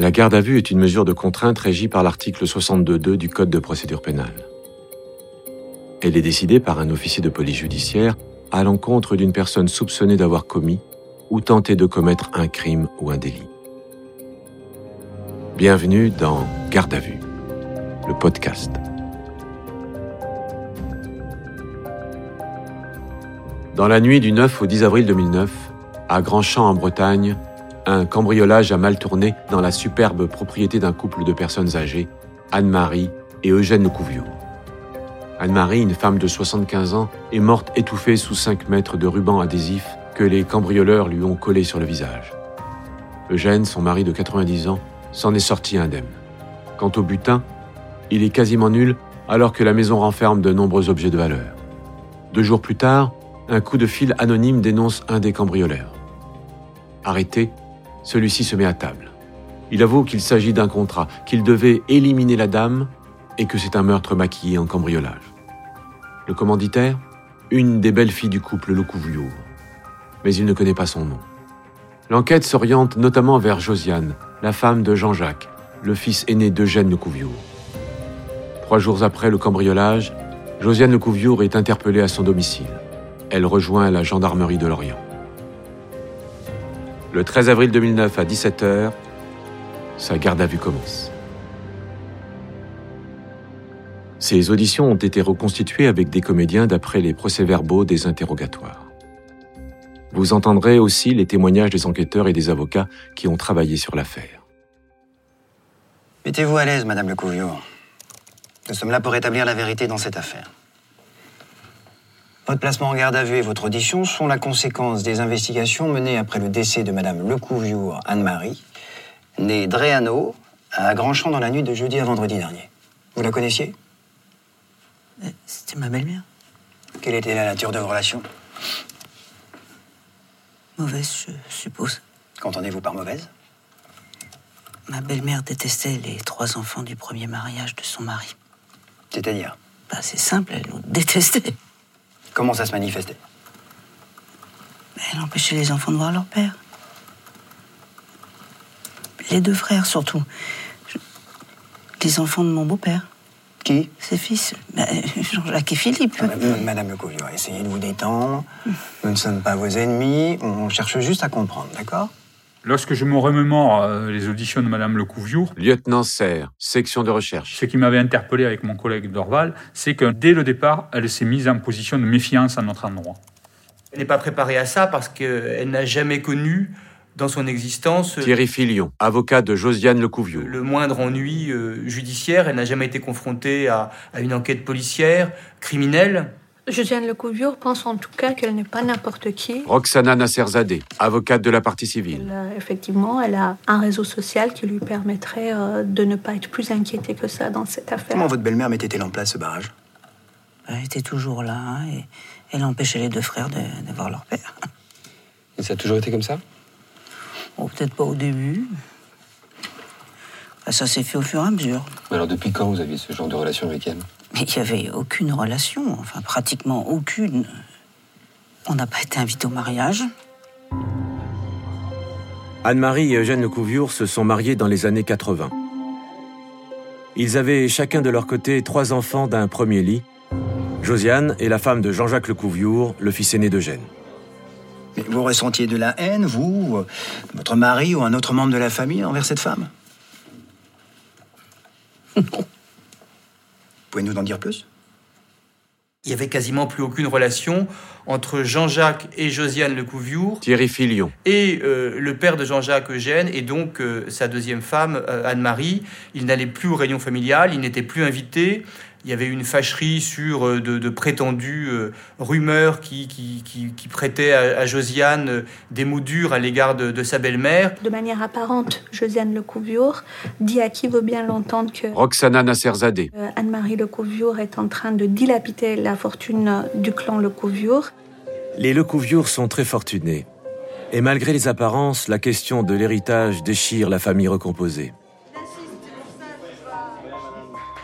La garde à vue est une mesure de contrainte régie par l'article 62.2 du Code de procédure pénale. Elle est décidée par un officier de police judiciaire à l'encontre d'une personne soupçonnée d'avoir commis ou tenté de commettre un crime ou un délit. Bienvenue dans Garde à vue, le podcast. Dans la nuit du 9 au 10 avril 2009, à Grandchamp en Bretagne, un cambriolage a mal tourné dans la superbe propriété d'un couple de personnes âgées, Anne-Marie et Eugène Couviot. Anne-Marie, une femme de 75 ans, est morte étouffée sous 5 mètres de ruban adhésif que les cambrioleurs lui ont collé sur le visage. Eugène, son mari de 90 ans, s'en est sorti indemne. Quant au butin, il est quasiment nul alors que la maison renferme de nombreux objets de valeur. Deux jours plus tard, un coup de fil anonyme dénonce un des cambrioleurs. Arrêté, celui-ci se met à table. Il avoue qu'il s'agit d'un contrat, qu'il devait éliminer la dame et que c'est un meurtre maquillé en cambriolage. Le commanditaire Une des belles filles du couple Lecouvriour. Mais il ne connaît pas son nom. L'enquête s'oriente notamment vers Josiane, la femme de Jean-Jacques, le fils aîné d'Eugène Lecouvriour. Trois jours après le cambriolage, Josiane Lecouvriour est interpellée à son domicile. Elle rejoint la gendarmerie de Lorient. Le 13 avril 2009 à 17h, sa garde à vue commence. Ces auditions ont été reconstituées avec des comédiens d'après les procès-verbaux des interrogatoires. Vous entendrez aussi les témoignages des enquêteurs et des avocats qui ont travaillé sur l'affaire. Mettez-vous à l'aise, Madame Lecouviot. Nous sommes là pour établir la vérité dans cette affaire. Votre placement en garde à vue et votre audition sont la conséquence des investigations menées après le décès de Madame Lecouviour Anne-Marie, née Dréano, à Grandchamp dans la nuit de jeudi à vendredi dernier. Vous la connaissiez? Euh, C'était ma belle-mère. Quelle était la nature de vos relations? Mauvaise, je suppose. Qu'entendez-vous par mauvaise? Ma belle-mère détestait les trois enfants du premier mariage de son mari. C'est-à-dire? Bah, c'est simple, elle nous détestait. Comment ça se manifestait Elle empêchait les enfants de voir leur père. Les deux frères, surtout. Je- Les enfants de mon beau-père, Qui ses fils. Bah, Jean-Jacques et Philippe. Ah, Madame Lecouviot, essayez de vous détendre. Nous ne sommes pas vos ennemis. On cherche juste à comprendre, d'accord? Lorsque je me remémore euh, les auditions de Madame Lecouviour, Lieutenant Serre, section de recherche. ce qui m'avait interpellé avec mon collègue Dorval, c'est que dès le départ, elle s'est mise en position de méfiance à notre endroit. Elle n'est pas préparée à ça parce qu'elle n'a jamais connu dans son existence Thierry Filion, avocat de Josiane Lecouviot. le moindre ennui euh, judiciaire. Elle n'a jamais été confrontée à, à une enquête policière, criminelle. Josiane Lecouviure pense en tout cas qu'elle n'est pas n'importe qui. Roxana Nasserzadeh, avocate de la partie civile. Elle, euh, effectivement, elle a un réseau social qui lui permettrait euh, de ne pas être plus inquiétée que ça dans cette affaire. Comment votre belle-mère mettait-elle en place ce barrage? Elle était toujours là hein, et elle empêchait les deux frères de, de voir leur père. Et ça a toujours été comme ça? Bon, peut-être pas au début. Bah, ça s'est fait au fur et à mesure. Alors depuis quand vous aviez ce genre de relation avec elle? Mais il n'y avait aucune relation, enfin pratiquement aucune. On n'a pas été invités au mariage. Anne-Marie et Eugène Lecouvriour se sont mariés dans les années 80. Ils avaient chacun de leur côté trois enfants d'un premier lit. Josiane est la femme de Jean-Jacques Lecouvriour, le fils aîné d'Eugène. Mais vous ressentiez de la haine, vous, votre mari ou un autre membre de la famille envers cette femme? Pouvez nous en dire plus? Il y avait quasiment plus aucune relation entre Jean-Jacques et Josiane Lecouviour Thierry Filion, et euh, le père de Jean-Jacques Eugène et donc euh, sa deuxième femme euh, Anne-Marie. Il n'allait plus aux réunions familiales, il n'était plus invité. Il y avait une fâcherie sur euh, de, de prétendues euh, rumeurs qui, qui, qui, qui prêtaient à, à Josiane euh, des mots durs à l'égard de, de sa belle-mère. De manière apparente, Josiane Lecouviure dit à qui veut bien l'entendre que Roxana Nasserzadeh, euh, Anne-Marie Lecouviure est en train de dilapider la fortune du clan Lecouviure. Les Lecouvriour sont très fortunés. Et malgré les apparences, la question de l'héritage déchire la famille recomposée.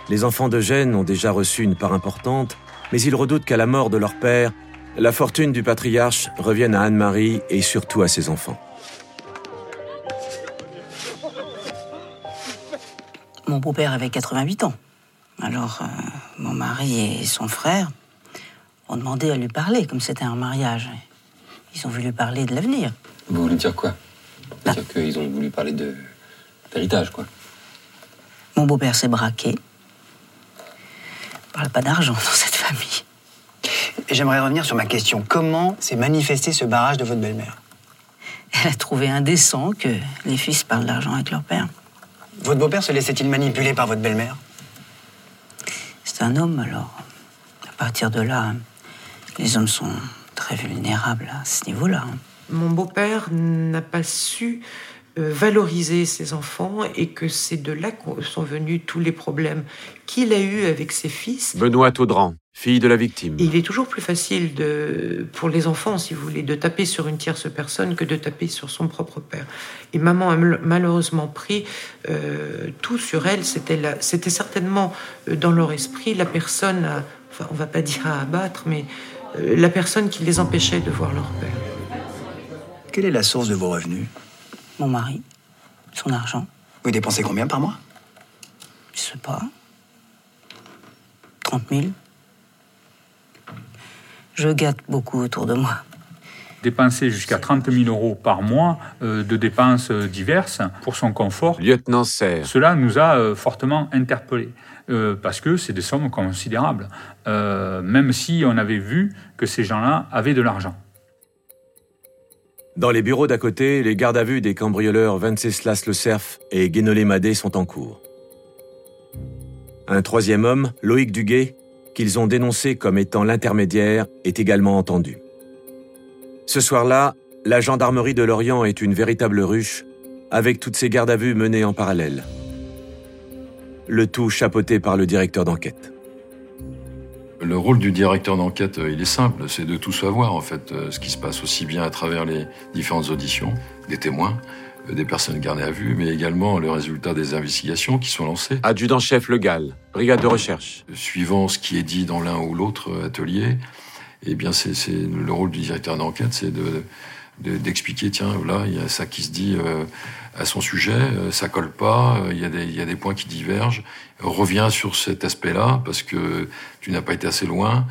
Les enfants d'Eugène ont déjà reçu une part importante, mais ils redoutent qu'à la mort de leur père, la fortune du patriarche revienne à Anne-Marie et surtout à ses enfants. Mon beau-père avait 88 ans. Alors, euh, mon mari et son frère ont demandé à lui parler, comme c'était un mariage. Ils ont voulu parler de l'avenir. Vous voulez dire quoi? Ah. Dire qu'ils ont voulu parler de d'héritage, quoi. Mon beau-père s'est braqué. On parle pas d'argent dans cette famille. Et j'aimerais revenir sur ma question. Comment s'est manifesté ce barrage de votre belle-mère? Elle a trouvé indécent que les fils parlent d'argent avec leur père. Votre beau-père se laissait-il manipuler par votre belle-mère? C'est un homme, alors. À partir de là, les hommes sont très vulnérables à ce niveau-là. Mon beau-père n'a pas su euh, valoriser ses enfants et que c'est de là qu'o- sont venus tous les problèmes qu'il a eus avec ses fils. Benoît Audran, fille de la victime. Et il est toujours plus facile de, pour les enfants, si vous voulez, de taper sur une tierce personne que de taper sur son propre père. Et maman a mal- malheureusement pris euh, tout sur elle. C'était certainement euh, dans leur esprit la personne, à, enfin, on va pas dire à abattre, mais euh, la personne qui les empêchait de voir leur père. Quelle est la source de vos revenus? Mon mari, son argent, Vous dépensez combien par mois? Je sais pas. 30 000. Je gâte beaucoup autour de moi. Dépenser jusqu'à 30 000 euros par mois euh, de dépenses euh, diverses pour son confort, Lieutenant Serre. cela nous a euh, fortement interpellés. euh, parce que c'est des sommes considérables, euh, même si on avait vu que ces gens-là avaient de l'argent. Dans les bureaux d'à côté, les gardes à vue des cambrioleurs Venceslas Le Cerf et Guénolé Madé sont en cours. Un troisième homme, Loïc Duguay, qu'ils ont dénoncé comme étant l'intermédiaire, est également entendu. Ce soir-là, la gendarmerie de Lorient est une véritable ruche, avec toutes ces gardes à vue menées en parallèle. Le tout chapeauté par le directeur d'enquête. Le rôle du directeur d'enquête, euh, il est simple, c'est de tout savoir en fait, euh, ce qui se passe aussi bien à travers les différentes auditions des témoins, euh, des personnes gardées à vue, mais également le résultat des investigations qui sont lancées. Adjudant-chef Le Gall, brigade de recherche. Suivant ce qui est dit dans l'un ou l'autre atelier, eh bien c'est c'est le rôle du directeur d'enquête, c'est de de- d'expliquer tiens là il y a ça qui se dit euh, à son sujet euh, ça colle pas euh, il y a des il y a des points qui divergent. Reviens sur cet aspect-là parce que tu n'as pas été assez loin.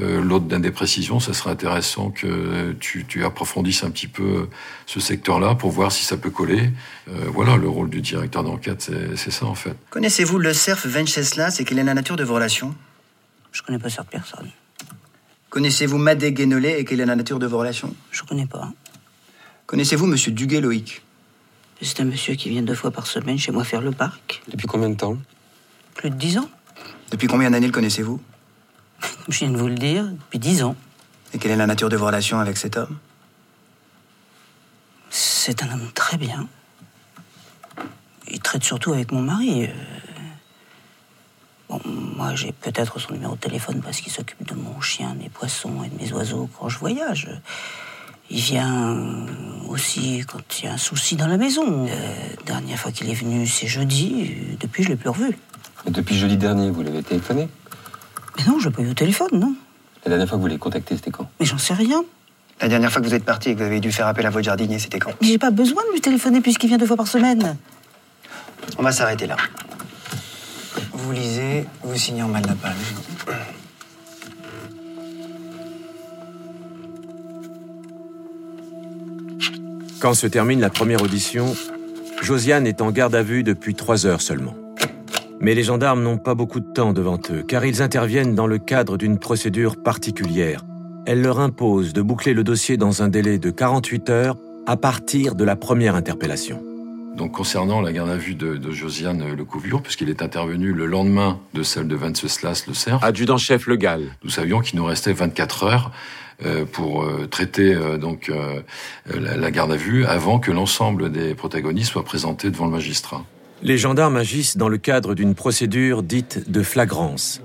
Euh, l'autre donne des précisions ça serait intéressant que tu, tu approfondisses un petit peu ce secteur-là pour voir si ça peut coller. Euh, voilà le rôle du directeur d'enquête c'est c'est ça en fait. Connaissez-vous le cerf Venceslas et quelle est la nature de vos relations? Je connais pas cette personne. Connaissez-vous Madé Guénolé et quelle est la nature de vos relations? Je connais pas. Connaissez-vous Monsieur Duguay Loïc C'est un monsieur qui vient deux fois par semaine chez moi faire le parc. Depuis combien de temps? Plus de dix ans. Depuis combien d'années le connaissez-vous? Comme je viens de vous le dire, depuis dix ans. Et quelle est la nature de vos relations avec cet homme? C'est un homme très bien. Il traite surtout avec mon mari. euh. Bon, moi, j'ai peut-être son numéro de téléphone parce qu'il s'occupe de mon chien, de mes poissons et de mes oiseaux quand je voyage. Il vient aussi quand il y a un souci dans la maison. La dernière fois qu'il est venu, c'est jeudi. euh, Depuis, je l'ai plus revu. Depuis jeudi dernier, vous l'avez téléphoné? Mais non, je l'ai pas eu au téléphone, non. La dernière fois que vous l'avez contacté, c'était quand? Mais j'en sais rien. La dernière fois que vous êtes parti et que vous avez dû faire appel à votre jardinier, c'était quand? Mais j'ai pas besoin de lui téléphoner puisqu'il vient deux fois par semaine. On va s'arrêter là. Vous lisez, vous signez en bas de la page. Quand se termine la première audition, Josiane est en garde à vue depuis trois heures seulement. Mais les gendarmes n'ont pas beaucoup de temps devant eux, car ils interviennent dans le cadre d'une procédure particulière. Elle leur impose de boucler le dossier dans un délai de 48 heures à partir de la première interpellation. Donc concernant la garde à vue de, de Josiane Lecouviure, puisqu'il est intervenu le lendemain de celle de Venceslas Le Cerf, Adjudant-chef Le Gall. nous savions qu'il nous restait 24 heures pour euh, traiter euh, donc euh, la garde à vue avant que l'ensemble des protagonistes soient présentés devant le magistrat. Les gendarmes agissent dans le cadre d'une procédure dite de flagrance.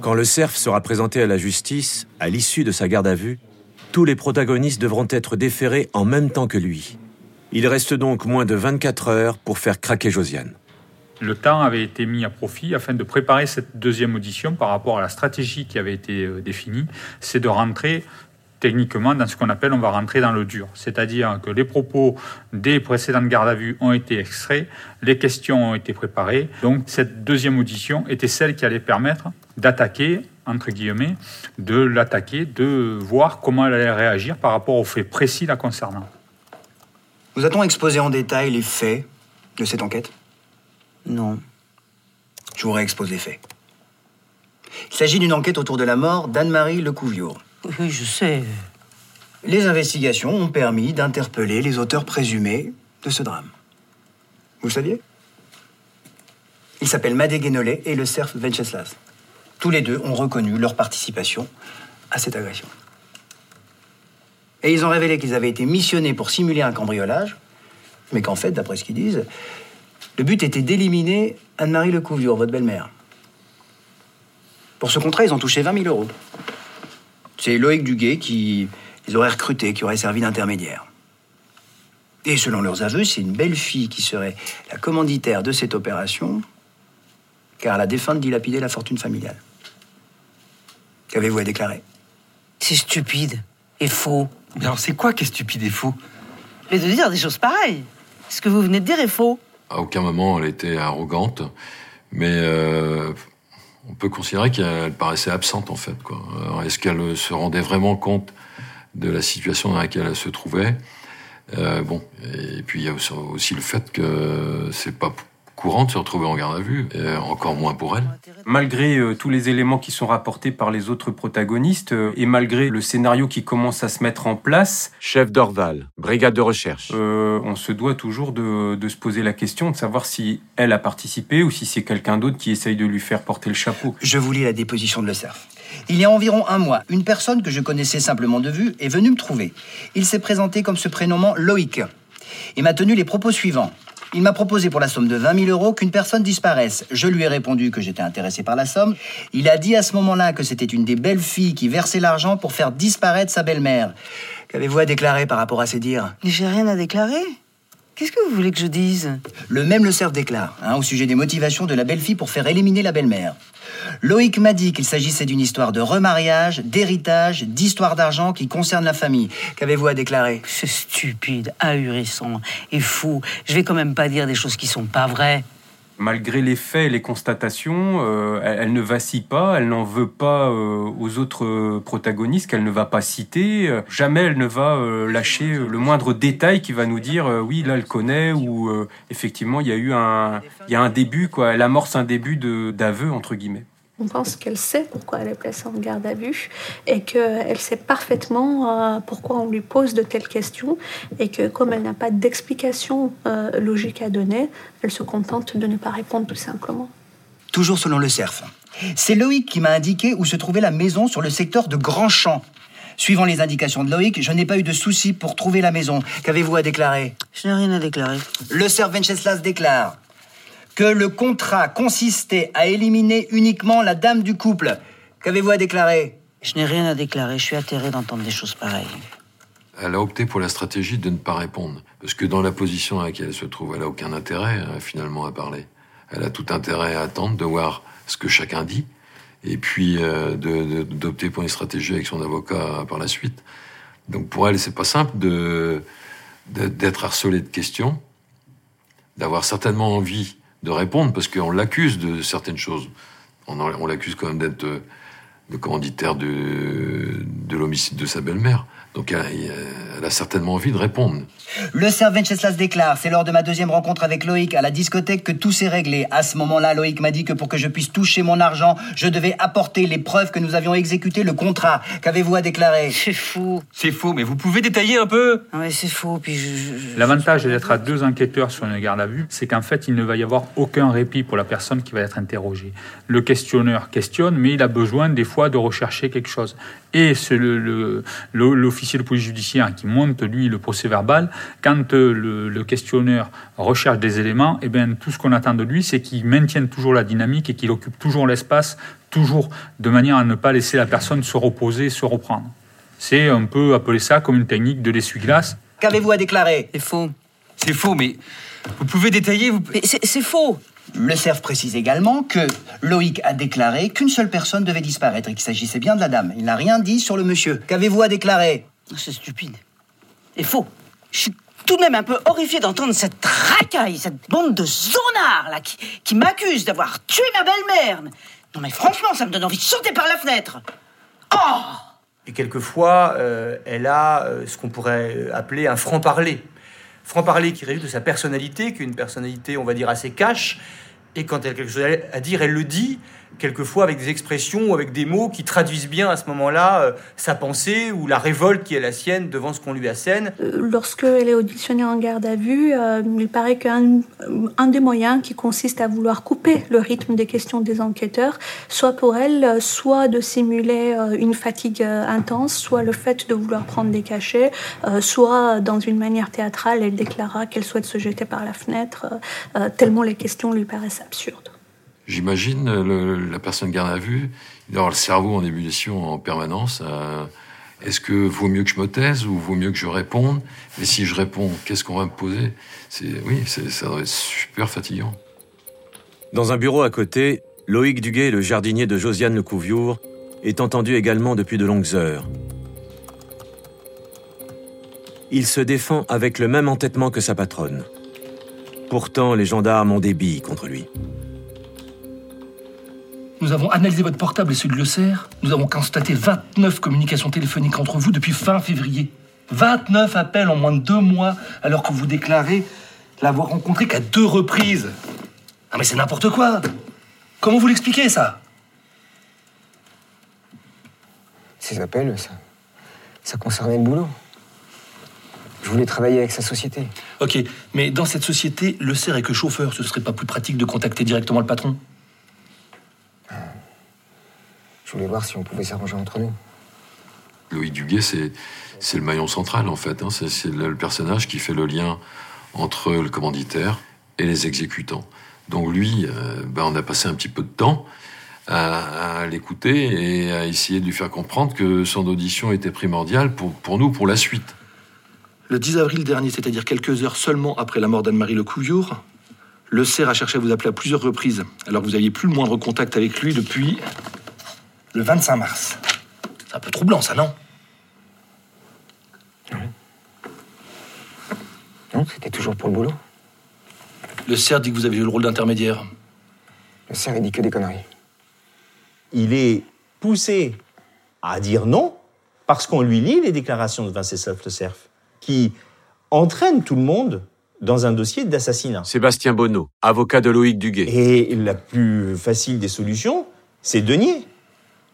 Quand le cerf sera présenté à la justice, à l'issue de sa garde à vue, tous les protagonistes devront être déférés en même temps que lui. Il reste donc moins de 24 heures pour faire craquer Josiane. Le temps avait été mis à profit afin de préparer cette deuxième audition par rapport à la stratégie qui avait été euh, définie, c'est de rentrer techniquement dans ce qu'on appelle on va rentrer dans le dur. C'est-à-dire que les propos des précédentes gardes à vue ont été extraits, les questions ont été préparées. Donc cette deuxième audition était celle qui allait permettre d'attaquer, entre guillemets, de l'attaquer, de voir comment elle allait réagir par rapport aux faits précis la concernant. Vous a-t-on exposé en détail les faits de cette enquête? Non. Je vous réexpose les faits. Il s'agit d'une enquête autour de la mort d'Anne-Marie Lecouviour. Oui, je sais. Les investigations ont permis d'interpeller les auteurs présumés de ce drame. Vous le saviez? Ils s'appellent Madé Guénolé et le cerf Venceslas. Tous les deux ont reconnu leur participation à cette agression. Et ils ont révélé qu'ils avaient été missionnés pour simuler un cambriolage, mais qu'en fait, d'après ce qu'ils disent, le but était d'éliminer Anne-Marie Lecouviour, votre belle-mère. Pour ce contrat, ils ont touché 20 000 euros. C'est Loïc Duguay qui les aurait recrutés, qui aurait servi d'intermédiaire. Et selon leurs aveux, c'est une belle fille qui serait la commanditaire de cette opération, car la défunte dilapidait la fortune familiale. Qu'avez-vous à déclarer? C'est stupide et faux. Mais alors c'est quoi qui est stupide et faux? Mais de dire des choses pareilles. Ce que vous venez de dire est faux. À aucun moment elle était arrogante, mais euh, on peut considérer qu'elle paraissait absente en fait. Est-ce qu'elle se rendait vraiment compte de la situation dans laquelle elle se trouvait? Euh, Bon, et puis il y a aussi- aussi le fait que c'est pas courant de se retrouver en garde à vue, et encore moins pour elle. Malgré euh, tous les éléments qui sont rapportés par les autres protagonistes euh, et malgré le scénario qui commence à se mettre en place, Chef d'Orval, brigade de recherche. euh, on se doit toujours de, de se poser la question de savoir si elle a participé ou si c'est quelqu'un d'autre qui essaye de lui faire porter le chapeau. Je vous lis la déposition de Le Cerf. Il y a environ un mois, une personne que je connaissais simplement de vue est venue me trouver. Il s'est présenté comme se prénommant Loïc. Il m'a tenu les propos suivants. Il m'a proposé pour la somme de 20 000 euros qu'une personne disparaisse. Je lui ai répondu que j'étais intéressé par la somme. Il a dit à ce moment-là que c'était une des belles filles qui versait l'argent pour faire disparaître sa belle-mère. Qu'avez-vous à déclarer par rapport à ces dires? J'ai rien à déclarer. Qu'est-ce que vous voulez que je dise? Le même Le Cerf déclare, hein, au sujet des motivations de la belle-fille pour faire éliminer la belle-mère. Loïc m'a dit qu'il s'agissait d'une histoire de remariage, d'héritage, d'histoire d'argent qui concerne la famille. Qu'avez-vous à déclarer? C'est stupide, ahurissant et fou. Je vais quand même pas dire des choses qui sont pas vraies. Malgré les faits et les constatations, euh, elle, elle ne vacille pas, elle n'en veut pas euh, aux autres euh, protagonistes qu'elle ne va pas citer. Euh, jamais elle ne va euh, lâcher euh, le moindre détail qui va nous dire euh, oui là elle connaît ou euh, effectivement il y a eu un il y a un début quoi. Elle amorce un début de d'aveu entre guillemets. On pense qu'elle sait pourquoi elle est placée en garde à vue et qu'elle sait parfaitement euh, pourquoi on lui pose de telles questions et que comme elle n'a pas d'explication euh, logique à donner, elle se contente de ne pas répondre tout simplement. Toujours selon Le Cerf. C'est Loïc qui m'a indiqué où se trouvait la maison sur le secteur de Grandchamp. Suivant les indications de Loïc, je n'ai pas eu de souci pour trouver la maison. Qu'avez-vous à déclarer? Je n'ai rien à déclarer. Le Cerf Venceslas déclare que le contrat consistait à éliminer uniquement la dame du couple. Qu'avez-vous à déclarer? Je n'ai rien à déclarer. Je suis atterré d'entendre des choses pareilles. Elle a opté pour la stratégie de ne pas répondre. Parce que dans la position à laquelle elle se trouve, elle a aucun intérêt euh, finalement à parler. Elle a tout intérêt à attendre de voir ce que chacun dit et puis euh, d'opter pour une stratégie avec son avocat par la suite. Donc pour elle, c'est pas simple de de- d'être harcelée de questions, d'avoir certainement envie de répondre parce qu'on l'accuse de certaines choses. On, l'accuse quand même d'être euh, le commanditaire de, de l'homicide de sa belle-mère. Donc elle a certainement envie de répondre. Le Cerf Venceslas déclare, c'est lors de ma deuxième rencontre avec Loïc à la discothèque que tout s'est réglé. À ce moment-là, Loïc m'a dit que pour que je puisse toucher mon argent, je devais apporter les preuves que nous avions exécuté le contrat. Qu'avez-vous à déclarer? C'est fou. C'est faux, mais vous pouvez détailler un peu? Ah ouais, c'est faux. Puis je, L'avantage d'être à deux enquêteurs sur une garde à vue, c'est qu'en fait, il ne va y avoir aucun répit pour la personne qui va être interrogée. Le questionneur questionne, mais il a besoin des fois de rechercher quelque chose. Et c'est le- le- le- l'officier de police judiciaire qui monte, lui, le procès verbal. Quand euh, le, le questionneur recherche des éléments, eh bien, tout ce qu'on attend de lui, c'est qu'il maintienne toujours la dynamique et qu'il occupe toujours l'espace, toujours de manière à ne pas laisser la personne se reposer, se reprendre. C'est un peu appeler ça comme une technique de l'essuie-glace. Qu'avez-vous à déclarer? C'est faux. C'est faux, mais Vous pouvez détailler vous... C'est faux Le CERF précise également que Loïc a déclaré qu'une seule personne devait disparaître et qu'il s'agissait bien de la dame. Il n'a rien dit sur le monsieur. Qu'avez-vous à déclarer? C'est stupide. Et faux. Je suis tout de même un peu horrifié d'entendre cette racaille, cette bande de zonards là, qui, qui m'accuse d'avoir tué ma belle-mère. Non mais franchement, ça me donne envie de sauter par la fenêtre. Oh Et quelquefois, euh, elle a euh, ce qu'on pourrait euh, appeler un franc-parler. Franc-parler qui résulte de sa personnalité, qui est une personnalité, on va dire, assez cash. Et quand elle a quelque chose à dire, elle le dit, quelquefois avec des expressions ou avec des mots qui traduisent bien à ce moment-là euh, sa pensée ou la révolte qui est la sienne devant ce qu'on lui assène. Euh, Lorsqu'elle est auditionnée en garde à vue, euh, il paraît qu'un un des moyens qui consiste à vouloir couper le rythme des questions des enquêteurs, soit pour elle, soit de simuler une fatigue intense, soit le fait de vouloir prendre des cachets, soit dans une manière théâtrale, elle déclara qu'elle souhaite se jeter par la fenêtre, tellement les questions lui paraissent absurdes. J'imagine la personne garde à vue, il doit le cerveau en ébullition en permanence. euh, Est-ce que vaut mieux que je me taise ou vaut mieux que je réponde? Et si je réponds, qu'est-ce qu'on va me poser? Oui, ça doit être super fatigant. Dans un bureau à côté, Loïc Duguet, le jardinier de Josiane Lecouviour, est entendu également depuis de longues heures. Il se défend avec le même entêtement que sa patronne. Pourtant, les gendarmes ont des billes contre lui. Nous avons analysé votre portable et celui de Le Cerf. Nous avons constaté 29 communications téléphoniques entre vous depuis fin février. 29 appels en moins de deux mois, alors que vous déclarez l'avoir rencontré qu'à deux reprises. Ah mais c'est n'importe quoi Comment vous l'expliquez ça? Ces appels, ça, ça concernait le boulot. Je voulais travailler avec sa société. Ok, mais dans cette société, Le Cerf est que chauffeur. Ce serait pas plus pratique de contacter directement le patron? Je voulais voir si on pouvait s'arranger entre nous. Loïc Duguet, c'est c'est le maillon central en fait. hein. C'est le, le personnage qui fait le lien entre le commanditaire et les exécutants. Donc lui, euh, ben, on a passé un petit peu de temps à, à l'écouter et à essayer de lui faire comprendre que son audition était primordiale pour, pour nous, pour la suite. Le 10 avril dernier, c'est-à-dire quelques heures seulement après la mort d'Anne-Marie Lecouilliour, le CER a cherché à vous appeler à plusieurs reprises, alors que vous n'aviez plus le moindre contact avec lui depuis le 25 mars. C'est un peu troublant, ça, non? Non, c'était toujours pour le boulot? Le CER dit que vous avez eu le rôle d'intermédiaire. Le cerf, il dit que des conneries. il est poussé à dire non parce qu'on lui lit les déclarations de Venceslas Le Cerf, qui entraînent tout le monde dans un dossier d'assassinat. Sébastien Bonneau, avocat de Loïc Duguet. Et la plus facile des solutions, c'est de nier,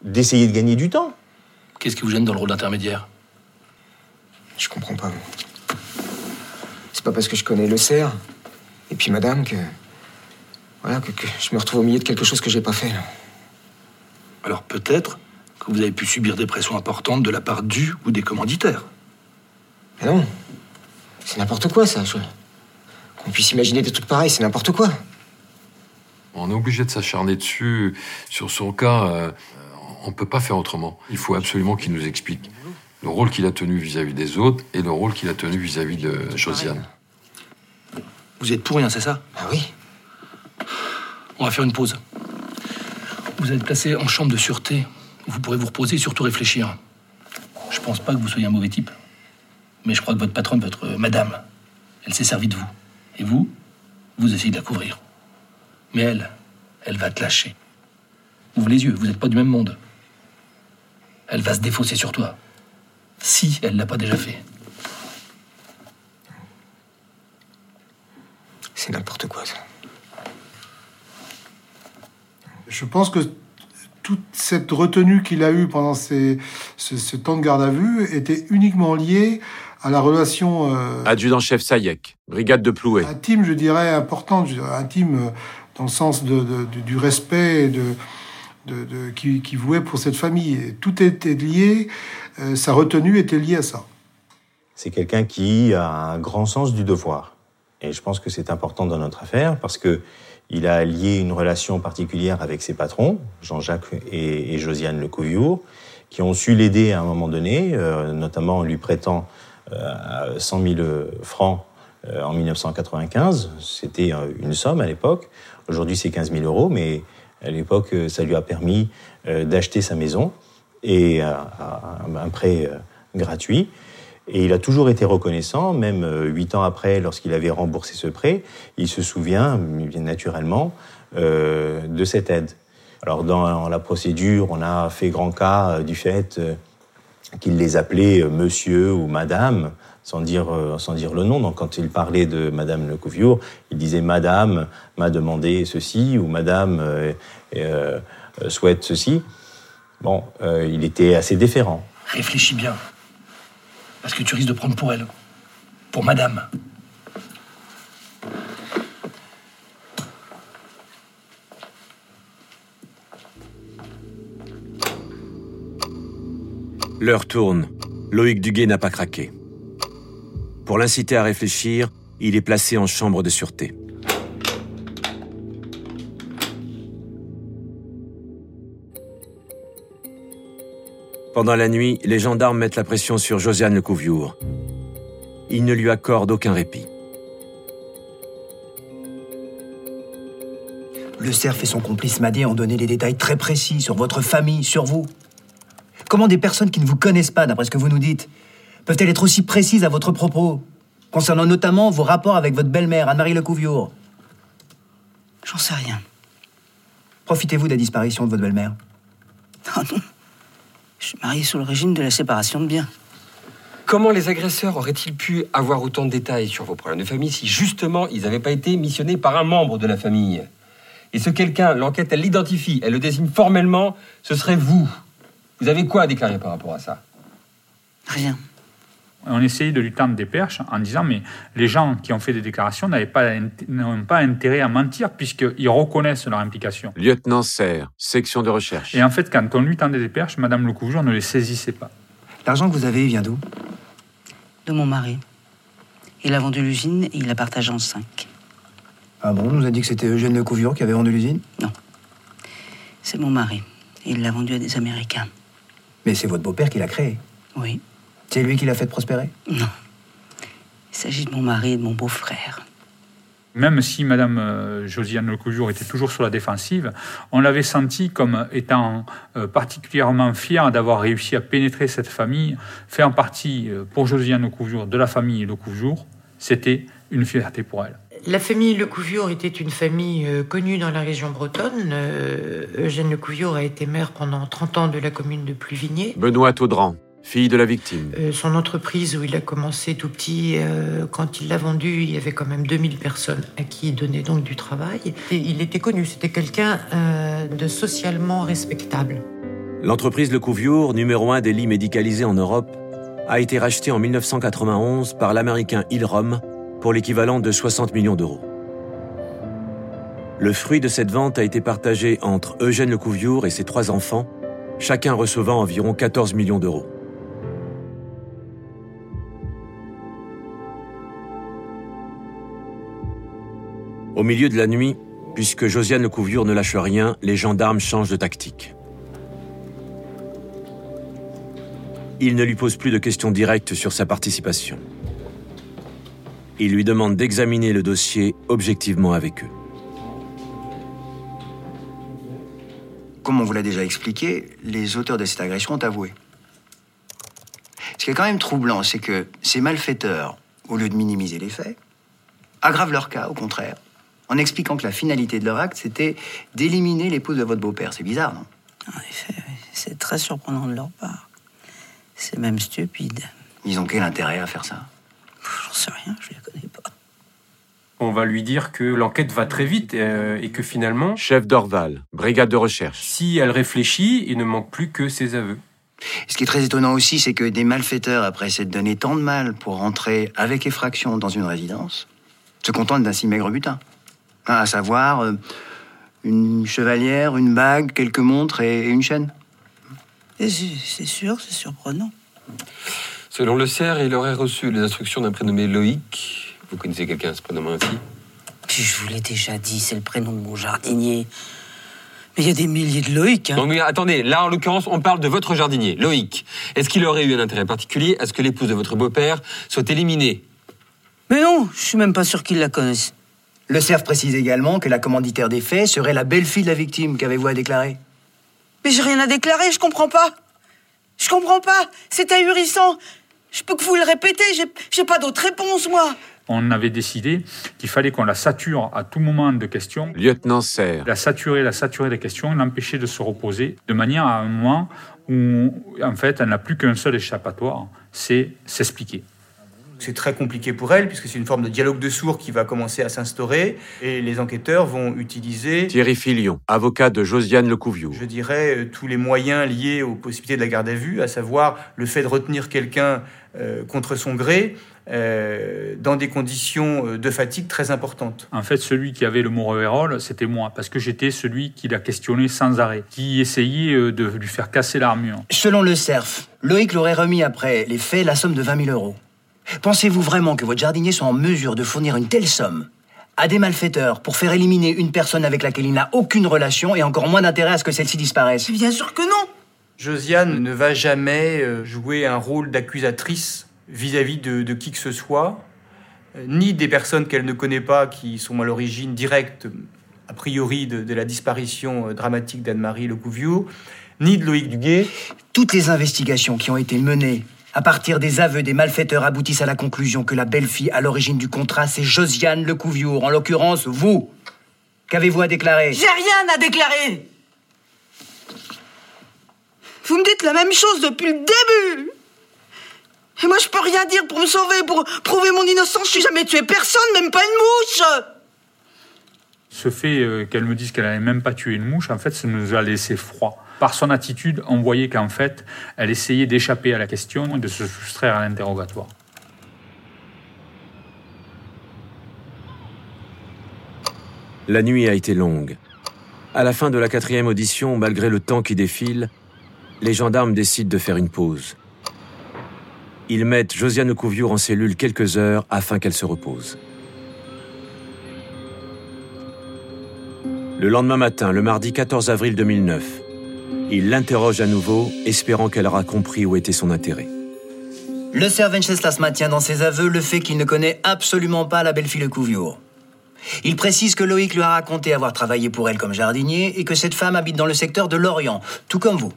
d'essayer de gagner du temps. Qu'est-ce qui vous gêne dans le rôle d'intermédiaire? Je comprends pas. C'est pas parce que je connais le cerf et puis madame que. Voilà, que, que je me retrouve au milieu de quelque chose que j'ai pas fait. là. Alors peut-être que vous avez pu subir des pressions importantes de la part du ou des commanditaires. Mais non. C'est n'importe quoi, ça. je- Qu'on puisse imaginer des trucs pareils, c'est n'importe quoi. On est obligé de s'acharner dessus. Sur son cas, euh, on ne peut pas faire autrement. Il faut absolument qu'il nous explique le rôle qu'il a tenu vis-à-vis des autres et le rôle qu'il a tenu vis-à-vis de Josiane. Vous êtes pour rien, c'est ça? Ah oui. On va faire une pause. Vous êtes placé en chambre de sûreté. Vous pourrez vous reposer et surtout réfléchir. Je pense pas que vous soyez un mauvais type. Mais je crois que votre patronne, votre euh, madame, elle s'est servie de vous. Et vous, vous essayez de la couvrir. Mais elle, elle va te lâcher. Ouvre les yeux, vous n'êtes pas du même monde. Elle va se défausser sur toi. Si elle l'a pas déjà fait. C'est n'importe quoi, ça. Je pense que toute cette retenue qu'il a eue pendant ces- ce, ce temps de garde à vue était uniquement liée à la relation euh, Adjudant-chef Sayek, brigade de Plouet. intime, je dirais, importante, intime euh, dans le sens de, de- de- du respect et de, qui, qui vouait pour cette famille. Tout était lié, euh, sa retenue était liée à ça. C'est quelqu'un qui a un grand sens du devoir. Et je pense que c'est important dans notre affaire parce que il a lié une relation particulière avec ses patrons, Jean-Jacques et, Josiane Lecouillour, qui ont su l'aider à un moment donné, euh, notamment en lui prêtant euh, 100 000 francs euh, en 1995. C'était euh, une somme à l'époque. Aujourd'hui, c'est 15 000 euros, mais à l'époque, euh, ça lui a permis euh, d'acheter sa maison et un prêt euh, gratuit. Et il a toujours été reconnaissant, même huit ans après, lorsqu'il avait remboursé ce prêt, il se souvient, bien naturellement, de cette aide. Alors dans la procédure, on a fait grand cas du fait qu'il les appelait monsieur ou madame, sans dire, sans dire le nom. Donc quand il parlait de madame Lecouviour, il disait madame m'a demandé ceci ou madame euh, souhaite ceci. Bon, euh, il était assez déférent. Réfléchis bien. Parce que tu risques de prendre pour elle. Pour madame. L'heure tourne. Loïc Duguay n'a pas craqué. Pour l'inciter à réfléchir, il est placé en chambre de sûreté. Pendant la nuit, les gendarmes mettent la pression sur Josiane Lecouviour. Ils ne lui accordent aucun répit. Le cerf et son complice Madé ont donné des détails très précis sur votre famille, sur vous. Comment des personnes qui ne vous connaissent pas, d'après ce que vous nous dites, peuvent-elles être aussi précises à votre propos, concernant notamment vos rapports avec votre belle-mère, Anne-Marie Lecouviour J'en sais rien. Profitez-vous de la disparition de votre belle-mère Oh non. Je suis marié sous le régime de la séparation de biens. Comment les agresseurs auraient-ils pu avoir autant de détails sur vos problèmes de famille si justement ils n'avaient pas été missionnés par un membre de la famille? Et ce quelqu'un, l'enquête, elle l'identifie, elle le désigne formellement, ce serait vous. Vous avez quoi à déclarer par rapport à ça? Rien. On essayait de lui tendre des perches en disant mais les gens qui ont fait des déclarations n'avaient pas, n'ont pas intérêt à mentir puisqu'ils reconnaissent leur implication. Lieutenant Serre, section de recherche. Et en fait, quand on lui tendait des perches, Madame Lecouvjour ne les saisissait pas. L'argent que vous avez, il vient d'où? De mon mari. Il a vendu l'usine et il la partage en cinq. Ah bon, on nous a dit que c'était Eugène Lecouviour qui avait vendu l'usine? C'est mon mari. Il l'a vendu à des Américains. Mais c'est votre beau-père qui l'a créé. Oui. C'est lui qui l'a fait prospérer Non. Il s'agit de mon mari et de mon beau-frère. Même si Madame euh, Josiane Lecouvjour était toujours sur la défensive, on l'avait senti comme étant euh, particulièrement fière d'avoir réussi à pénétrer cette famille, faire partie euh, pour Josiane Lecouvjour de la famille Lecouvjour. C'était une fierté pour elle. La famille Lecouviour était une famille connue dans la région bretonne. Eugène Lecouviour a été maire pendant 30 ans de la commune de Pluvigné. Benoît Audran, fille de la victime. Euh, son entreprise où il a commencé tout petit, euh, quand il l'a vendue, il y avait quand même 2000 personnes à qui il donnait donc du travail. Et il était connu, c'était quelqu'un euh, de socialement respectable. L'entreprise Lecouviour, numéro un des lits médicalisés en Europe, a été rachetée en 1991 par l'américain Ilrom pour l'équivalent de 60 millions d'euros. Le fruit de cette vente a été partagé entre Eugène Lecouviour et ses trois enfants, chacun recevant environ 14 millions d'euros. Au milieu de la nuit, puisque Josiane Lecouviour ne lâche rien, les gendarmes changent de tactique. Ils ne lui posent plus de questions directes sur sa participation. Ils lui demandent d'examiner le dossier objectivement avec eux. Comme on vous l'a déjà expliqué, les auteurs de cette agression ont avoué. Ce qui est quand même troublant, c'est que ces malfaiteurs, au lieu de minimiser les faits, aggravent leur cas, au contraire, en expliquant que la finalité de leur acte, c'était d'éliminer l'épouse de votre beau-père. C'est bizarre, non? En effet, c'est très surprenant de leur part. C'est même stupide. Ils ont quel intérêt à faire ça? J'en sais rien, je les connais pas. On va lui dire que l'enquête va très vite euh, et que finalement, Chef d'Orval, brigade de recherche. si elle réfléchit, il ne manque plus que ses aveux. Ce qui est très étonnant aussi, c'est que des malfaiteurs, après s'être donné tant de mal pour rentrer avec effraction dans une résidence, se contentent d'un si maigre butin. À savoir, euh, une chevalière, une bague, quelques montres et, une chaîne. C'est sûr, c'est surprenant. Selon le CER, il aurait reçu les instructions d'un prénommé Loïc. Vous connaissez quelqu'un à ce prénom ainsi? Puis je vous l'ai déjà dit, c'est le prénom de mon jardinier. Mais il y a des milliers de Loïc. Hein. Non mais attendez, là en l'occurrence, on parle de votre jardinier, Loïc. Est-ce qu'il aurait eu un intérêt particulier à ce que l'épouse de votre beau-père soit éliminée? Mais non, je suis même pas sûr qu'ils la connaissent. Le CERF précise également que la commanditaire des faits serait la belle-fille de la victime. Qu'avez-vous à déclarer? Mais j'ai rien à déclarer, je comprends pas. Je comprends pas. C'est ahurissant. Je peux que vous le répéter, j'ai- j'ai pas d'autre réponse, moi. On avait décidé qu'il fallait qu'on la sature à tout moment de questions. Lieutenant Serre. La saturer, la saturer des questions, l'empêcher de se reposer, de manière à un moment où, en fait, elle n'a plus qu'un seul échappatoire, c'est s'expliquer. C'est très compliqué pour elle, puisque c'est une forme de dialogue de sourds qui va commencer à s'instaurer, et les enquêteurs vont utiliser, Thierry Filion, avocat de Josiane Lecouviou. je dirais, euh, tous les moyens liés aux possibilités de la garde à vue, à savoir le fait de retenir quelqu'un euh, contre son gré, euh, dans des conditions de fatigue très importantes. En fait, celui qui avait le mauvais rôle, c'était moi, parce que j'étais celui qui l'a questionné sans arrêt, qui essayait de lui faire casser l'armure. Selon le CERF, Loïc l'aurait remis après les faits la somme de 20 000 euros. Pensez-vous vraiment que votre jardinier soit en mesure de fournir une telle somme à des malfaiteurs pour faire éliminer une personne avec laquelle il n'a aucune relation et encore moins d'intérêt à ce que celle-ci disparaisse? Bien sûr que non. Josiane ne va jamais euh, jouer un rôle d'accusatrice vis-à-vis de, de qui que ce soit, euh, ni des personnes qu'elle ne connaît pas qui sont à l'origine directe, a priori, de, de la disparition euh, dramatique d'Anne-Marie Lecouviou, ni de Loïc Duguet. Toutes les investigations qui ont été menées à partir des aveux des malfaiteurs aboutissent à la conclusion que la belle-fille à l'origine du contrat, c'est Josiane Lecouviour, en l'occurrence vous. Qu'avez-vous à déclarer? J'ai rien à déclarer. Vous me dites la même chose depuis le début. Et moi, je peux rien dire pour me sauver, pour prouver mon innocence. Je suis jamais tué personne, même pas une mouche. Ce fait euh, qu'elle me dise qu'elle n'avait même pas tué une mouche, en fait, ça nous a laissé froid. Par son attitude, on voyait qu'en fait, elle essayait d'échapper à la question et de se soustraire à l'interrogatoire. La nuit a été longue. À la fin de la quatrième audition, malgré le temps qui défile, les gendarmes décident de faire une pause. Ils mettent Josiane Couviour en cellule quelques heures afin qu'elle se repose. Le lendemain matin, le mardi 14 avril 2009, ils l'interrogent à nouveau, espérant qu'elle aura compris où était son intérêt. Le Sir Venceslas maintient dans ses aveux le fait qu'il ne connaît absolument pas la belle-fille Lecouviour. Il précise que Loïc lui a raconté avoir travaillé pour elle comme jardinier et que cette femme habite dans le secteur de Lorient, tout comme vous.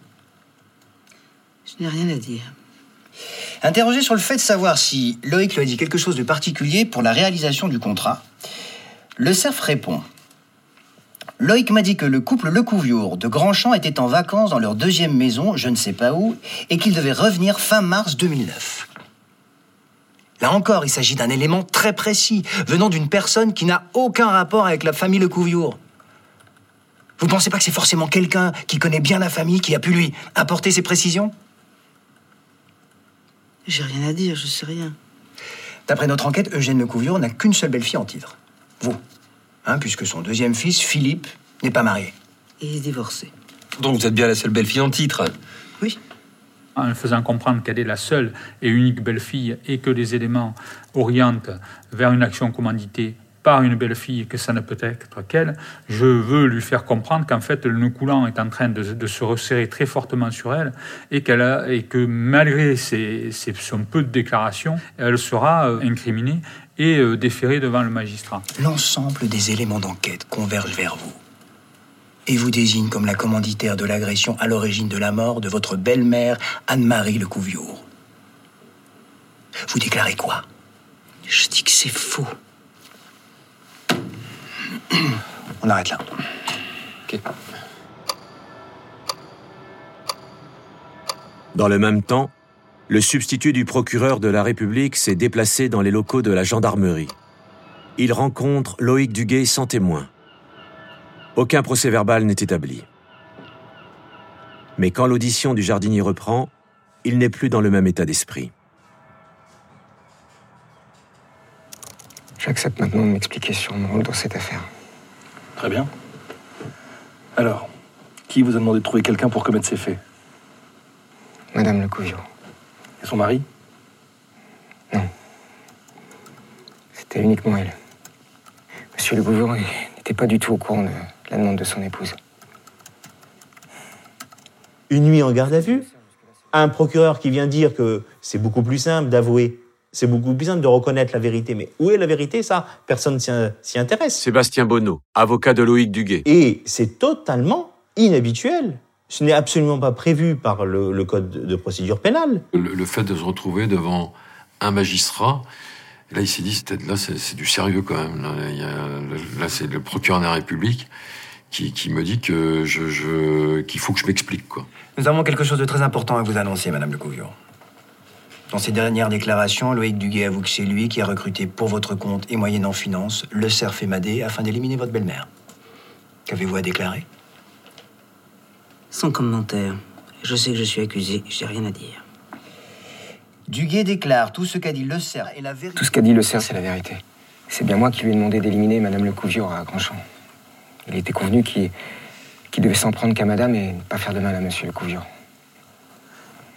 Je n'ai rien à dire. Interrogé sur le fait de savoir si Loïc lui a dit quelque chose de particulier pour la réalisation du contrat, le cerf répond Loïc m'a dit que le couple Lecouviour de Grandchamp était en vacances dans leur deuxième maison, je ne sais pas où, et qu'il devait revenir fin mars 2009. Là encore, il s'agit d'un élément très précis, venant d'une personne qui n'a aucun rapport avec la famille Lecouviour. Vous ne pensez pas que c'est forcément quelqu'un qui connaît bien la famille qui a pu lui apporter ces précisions? J'ai rien à dire, je sais rien. D'après notre enquête, Eugène Lecouviour n'a qu'une seule belle-fille en titre. Vous. Hein, puisque son deuxième fils, Philippe, n'est pas marié. Il est divorcé. Donc vous êtes bien la seule belle-fille en titre. en faisant comprendre qu'elle est la seule et unique belle-fille et que les éléments orientent vers une action commanditée par une belle-fille, que ça ne peut être qu'elle, je veux lui faire comprendre qu'en fait le nœud coulant est en train de, de se resserrer très fortement sur elle et, qu'elle a, et que malgré ses, ses- son peu de déclarations, elle sera euh, incriminée et euh, déférée devant le magistrat. L'ensemble des éléments d'enquête convergent vers vous. Et vous désigne comme la commanditaire de l'agression à l'origine de la mort de votre belle-mère, Anne-Marie Lecouviour. Vous déclarez quoi? Je dis que c'est faux. On arrête là. Dans le même temps, le substitut du procureur de la République s'est déplacé dans les locaux de la gendarmerie. Il rencontre Loïc Duguay sans témoin. Aucun procès verbal n'est établi. Mais quand l'audition du jardinier reprend, il n'est plus dans le même état d'esprit. J'accepte maintenant de m'expliquer sur mon rôle dans cette affaire. Très bien. Alors, qui vous a demandé de trouver quelqu'un pour commettre ces faits? Madame Lecouvio. Et son mari C'était uniquement elle. Monsieur Lecouvio n'était pas du tout au courant de la demande de son épouse. Une nuit en garde à vue Un procureur qui vient dire que c'est beaucoup plus simple d'avouer C'est beaucoup plus simple de reconnaître la vérité. Mais où est la vérité Ça, personne s'y s'y intéresse. Sébastien Bonneau, avocat de Loïc Duguet. Et c'est totalement inhabituel. Ce n'est absolument pas prévu par le, le code de procédure pénale. Le, le fait de se retrouver devant un magistrat, là il s'est dit, c'est- là c'est du sérieux quand même. Là, c'est le procureur de la République qui, qui me dit que je, je- qu'il faut que je m'explique quoi. Nous avons quelque chose de très important à vous annoncer, Madame Le Couvion. Dans ses dernières déclarations, Loïc Duguet avoue que c'est lui qui a recruté pour votre compte et moyennant finance le cerf Fémadé afin d'éliminer votre belle-mère. Qu'avez-vous à déclarer? Sans commentaire. Je sais que je suis accusé, j'ai rien à dire. Duguet déclare tout ce qu'a dit le cerf et la vérité. Tout ce qu'a dit le cerf, c'est la vérité. C'est bien moi qui lui ai demandé d'éliminer Madame Le Couvior à Grandchamp. Il était convenu qu'il devait s'en prendre qu'à Madame et ne pas faire de mal à Monsieur Le Couvior.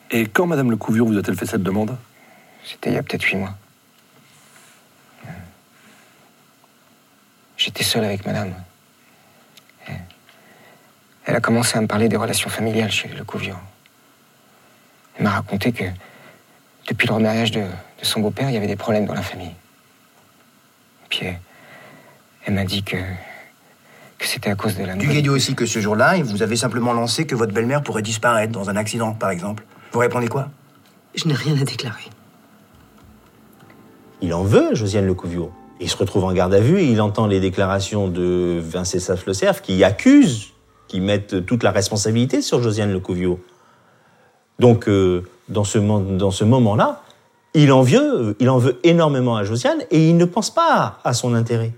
Et quand Madame Le Couvion vous a-t-elle fait cette demande? C'était il y a peut-être huit mois. J'étais seul avec Madame. Elle a commencé à me parler des relations familiales chez Le Couvior. Elle m'a raconté que depuis le remariage de, de son beau-père, il y avait des problèmes dans la famille. Puis elle, elle m'a dit que, que c'était à cause de la Duguet dit aussi que ce jour-là, il vous avait simplement lancé que votre belle-mère pourrait disparaître dans un accident, par exemple. Vous répondez quoi? Je n'ai rien à déclarer. Il en veut, Josiane Lecouvio. Il se retrouve en garde à vue et il entend les déclarations de Vincent Le Cerf qui accusent, qui mettent toute la responsabilité sur Josiane Lecouvio. Donc, euh, dans ce, dans ce moment-là, il en veut, il en veut énormément à Josiane et il ne pense pas à son intérêt.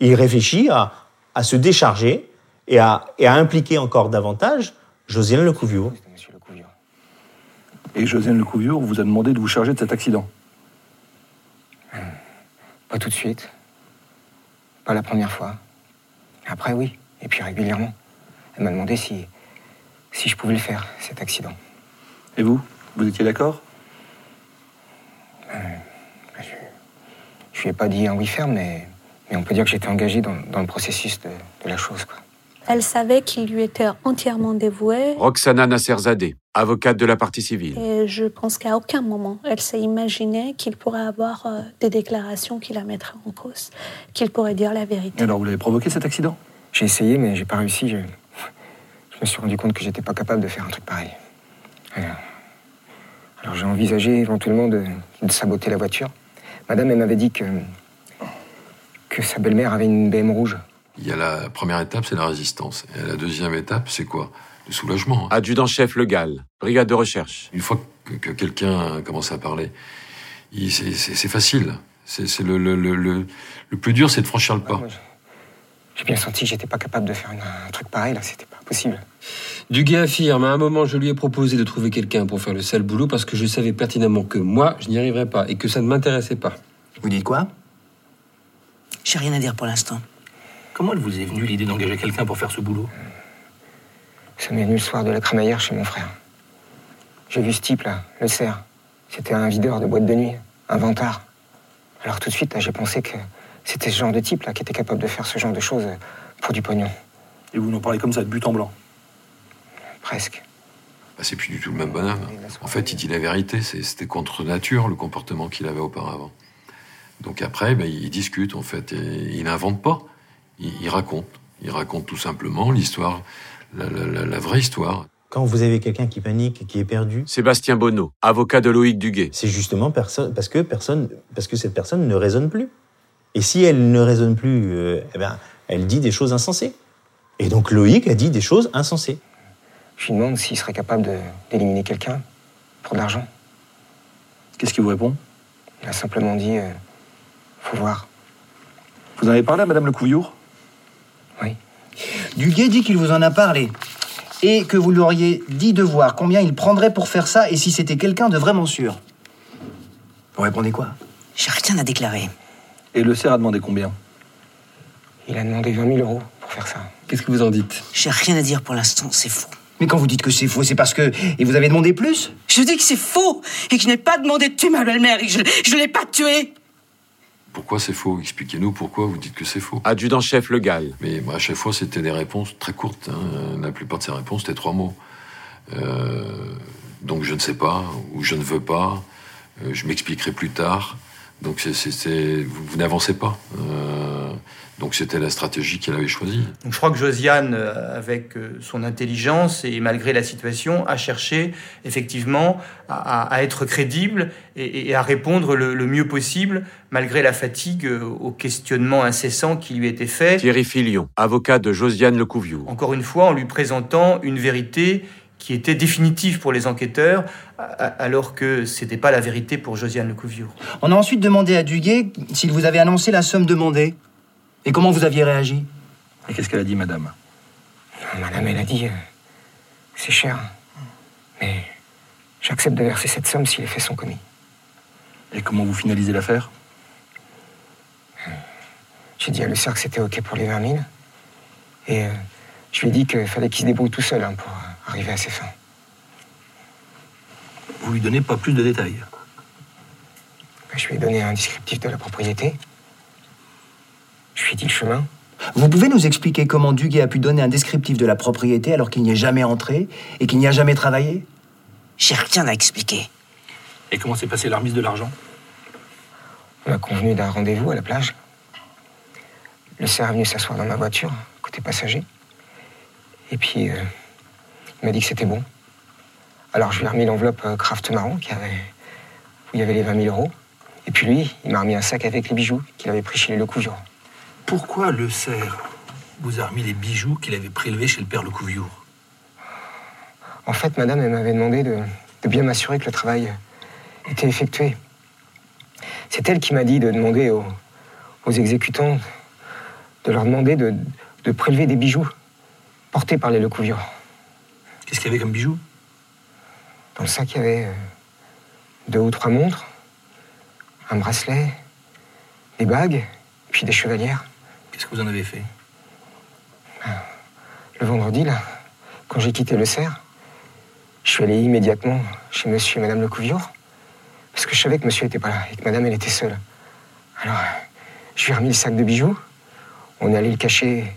Il réfléchit à, à se décharger et à, et à impliquer encore davantage Josiane Lecouvio. Et Josiane Le Couvion vous a demandé de vous charger de cet accident. Pas tout de suite. Pas la première fois. Après, oui. Et puis régulièrement. Elle m'a demandé si, si je pouvais le faire, cet accident. Et vous Vous étiez d'accord? Je lui ai pas dit un oui ferme, mais, mais on peut dire que j'étais engagé dans, dans le processus de, de la chose. Quoi. Elle savait qu'il lui était entièrement dévoué. Roxana Nasserzadeh, avocate de la partie civile. Et je pense qu'à aucun moment, elle s'est imaginé qu'il pourrait avoir euh, des déclarations qui la mettraient en cause, qu'il pourrait dire la vérité. Et alors vous l'avez provoqué cet accident? J'ai essayé, mais j'ai pas réussi. Je, je me suis rendu compte que j'étais pas capable de faire un truc pareil. Alors, alors j'ai envisagé éventuellement de, de saboter la voiture. Madame, elle m'avait dit que, que sa belle-mère avait une BM rouge. Il y a la première étape, c'est la résistance. Et la deuxième étape, c'est quoi? Le soulagement. hein. Adjudant-chef Le Gall, brigade de recherche. Une fois que, que quelqu'un commence à parler, c'est facile. C'est c'est le, le, le, le, le plus dur, c'est de franchir le pas. J'ai bien senti que j'étais pas capable de faire une- un truc pareil, là, c'était pas possible. Duguay affirme, à un moment, je lui ai proposé de trouver quelqu'un pour faire le sale boulot parce que je savais pertinemment que moi, je n'y arriverais pas et que ça ne m'intéressait pas. Vous dites quoi? J'ai rien à dire pour l'instant. Comment elle vous est venue l'idée d'engager quelqu'un pour faire ce boulot? Ça m'est venu le soir de la crémaillère chez mon frère. J'ai vu ce type-là, le cerf. C'était un videur de boîte de nuit, un vantard. Alors tout de suite, là, j'ai pensé que c'était ce genre de type-là qui était capable de faire ce genre de choses pour du pognon. Et vous nous parlez comme ça, de but en blanc Presque. Bah, c'est plus du tout le même bonhomme. En fait, il dit la vérité. c'est- C'était contre nature le comportement qu'il avait auparavant. Donc après, ben, il discute en fait. Et il n'invente pas. Il, il raconte. Il raconte tout simplement l'histoire, la, la- la- la vraie histoire. Quand vous avez quelqu'un qui panique, qui est perdu, Sébastien Bonneau, avocat de Loïc Duguet. c'est justement parce que personne, parce que cette personne ne raisonne plus. Et si elle ne raisonne plus, euh, eh ben, elle dit des choses insensées. Et donc Loïc a dit des choses insensées. Je lui demande s'il serait capable de- d'éliminer quelqu'un pour de l'argent. Qu'est-ce qu'il vous répond? Il a simplement dit euh, faut voir. Vous en avez parlé à Madame Le Couillour Oui. Duguet dit qu'il vous en a parlé. Et que vous lui auriez dit de voir combien il prendrait pour faire ça et si c'était quelqu'un de vraiment sûr. Vous répondez quoi? J'ai rien à déclarer. Et le cerf a demandé combien Il a demandé 20 000 euros pour faire ça. Qu'est-ce que vous en dites J'ai rien à dire pour l'instant, c'est faux. Mais quand vous dites que c'est faux, c'est parce que. Et vous avez demandé plus Je dis que c'est faux et que je n'ai pas demandé de tuer ma belle-mère et que je ne l'ai pas tuée. Pourquoi c'est faux? Expliquez-nous pourquoi vous dites que c'est faux. Adjudant-chef Le Gall. Mais moi, à chaque fois, c'était des réponses très courtes. hein. La plupart de ces réponses, c'était trois mots. Euh, donc je ne sais pas, ou je ne veux pas, euh, je m'expliquerai plus tard. Donc c'est, c'est- c'est- vous, vous n'avancez pas. Euh, donc c'était la stratégie qu'elle avait choisie. Donc je crois que Josiane, euh, avec euh, son intelligence et malgré la situation, a cherché effectivement à, à- à être crédible et, et à répondre le, le mieux possible, malgré la fatigue, aux questionnements incessants qui lui étaient faits. Thierry Filion, avocat de Josiane Lecouviour. Encore une fois, en lui présentant une vérité qui était définitive pour les enquêteurs, alors que c'était pas la vérité pour Josiane Lecouviure. On a ensuite demandé à Duguay s'il vous avait annoncé la somme demandée. Et comment vous aviez réagi? Et qu'est-ce qu'elle a dit, madame? Madame, elle a dit, euh, c'est cher, mais j'accepte de verser cette somme si les faits sont commis. Et comment vous finalisez l'affaire? J'ai dit à Le Cerf que c'était OK pour les 20 000. Et euh, je lui ai dit qu'il fallait qu'il se débrouille tout seul hein, pour euh, arriver à ses fins. Vous lui donnez pas plus de détails. Je lui ai donné un descriptif de la propriété. Je lui ai dit le chemin. Vous pouvez nous expliquer comment Duguay a pu donner un descriptif de la propriété alors qu'il n'y est jamais entré et qu'il n'y a jamais travaillé? J'ai rien à expliquer. Et comment s'est passée la remise de l'argent? On a convenu d'un rendez-vous à la plage. Le cerf est venu s'asseoir dans ma voiture, côté passager. Et puis, euh, m'a dit que c'était bon. Alors, je lui ai remis l'enveloppe euh, Kraft marron qui avait, où il y avait les 20 000 euros. Et puis lui, il m'a remis un sac avec les bijoux qu'il avait pris chez les Lecouvion. Pourquoi le cerf vous a remis les bijoux qu'il avait prélevés chez le père Lecouviour En fait, madame, elle m'avait demandé de, de bien m'assurer que le travail était effectué. C'est elle qui m'a dit de demander aux, aux exécutants, de leur demander de, de prélever des bijoux portés par les Lecouvion. Qu'est-ce qu'il y avait comme bijoux? Dans le sac, il y avait euh, deux ou trois montres, un bracelet, des bagues, puis des chevalières. Qu'est-ce que vous en avez fait? Le vendredi, là, quand j'ai quitté le cerf, je suis allé immédiatement chez monsieur et madame Lecouvior, parce que je savais que monsieur était pas là et que madame, elle était seule. Alors, euh, je lui ai remis le sac de bijoux, on est allé le cacher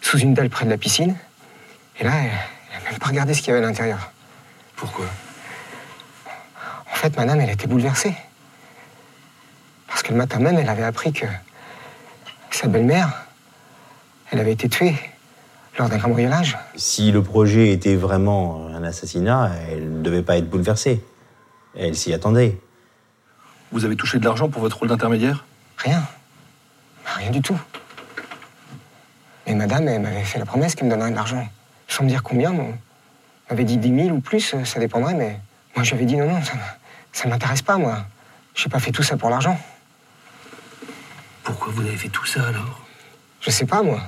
sous une dalle près de la piscine, et là, elle n'a même pas regardé ce qu'il y avait à l'intérieur. Pourquoi? En fait, madame, elle était bouleversée. Parce que le matin même, elle avait appris que sa belle-mère, elle avait été tuée lors d'un cambriolage. Si le projet était vraiment un assassinat, elle ne devait pas être bouleversée. Elle s'y attendait. Vous avez touché de l'argent pour votre rôle d'intermédiaire? Rien. Rien du tout. Mais madame, elle m'avait fait la promesse qu'elle me donnerait de l'argent. Sans me dire combien. Elle m'avait dit 10 000 ou plus, euh, ça dépendrait, mais moi j'avais dit non, non, ça, ça m'intéresse pas, moi. J'ai pas fait tout ça pour l'argent. Pourquoi vous avez fait tout ça alors? Je sais pas, moi.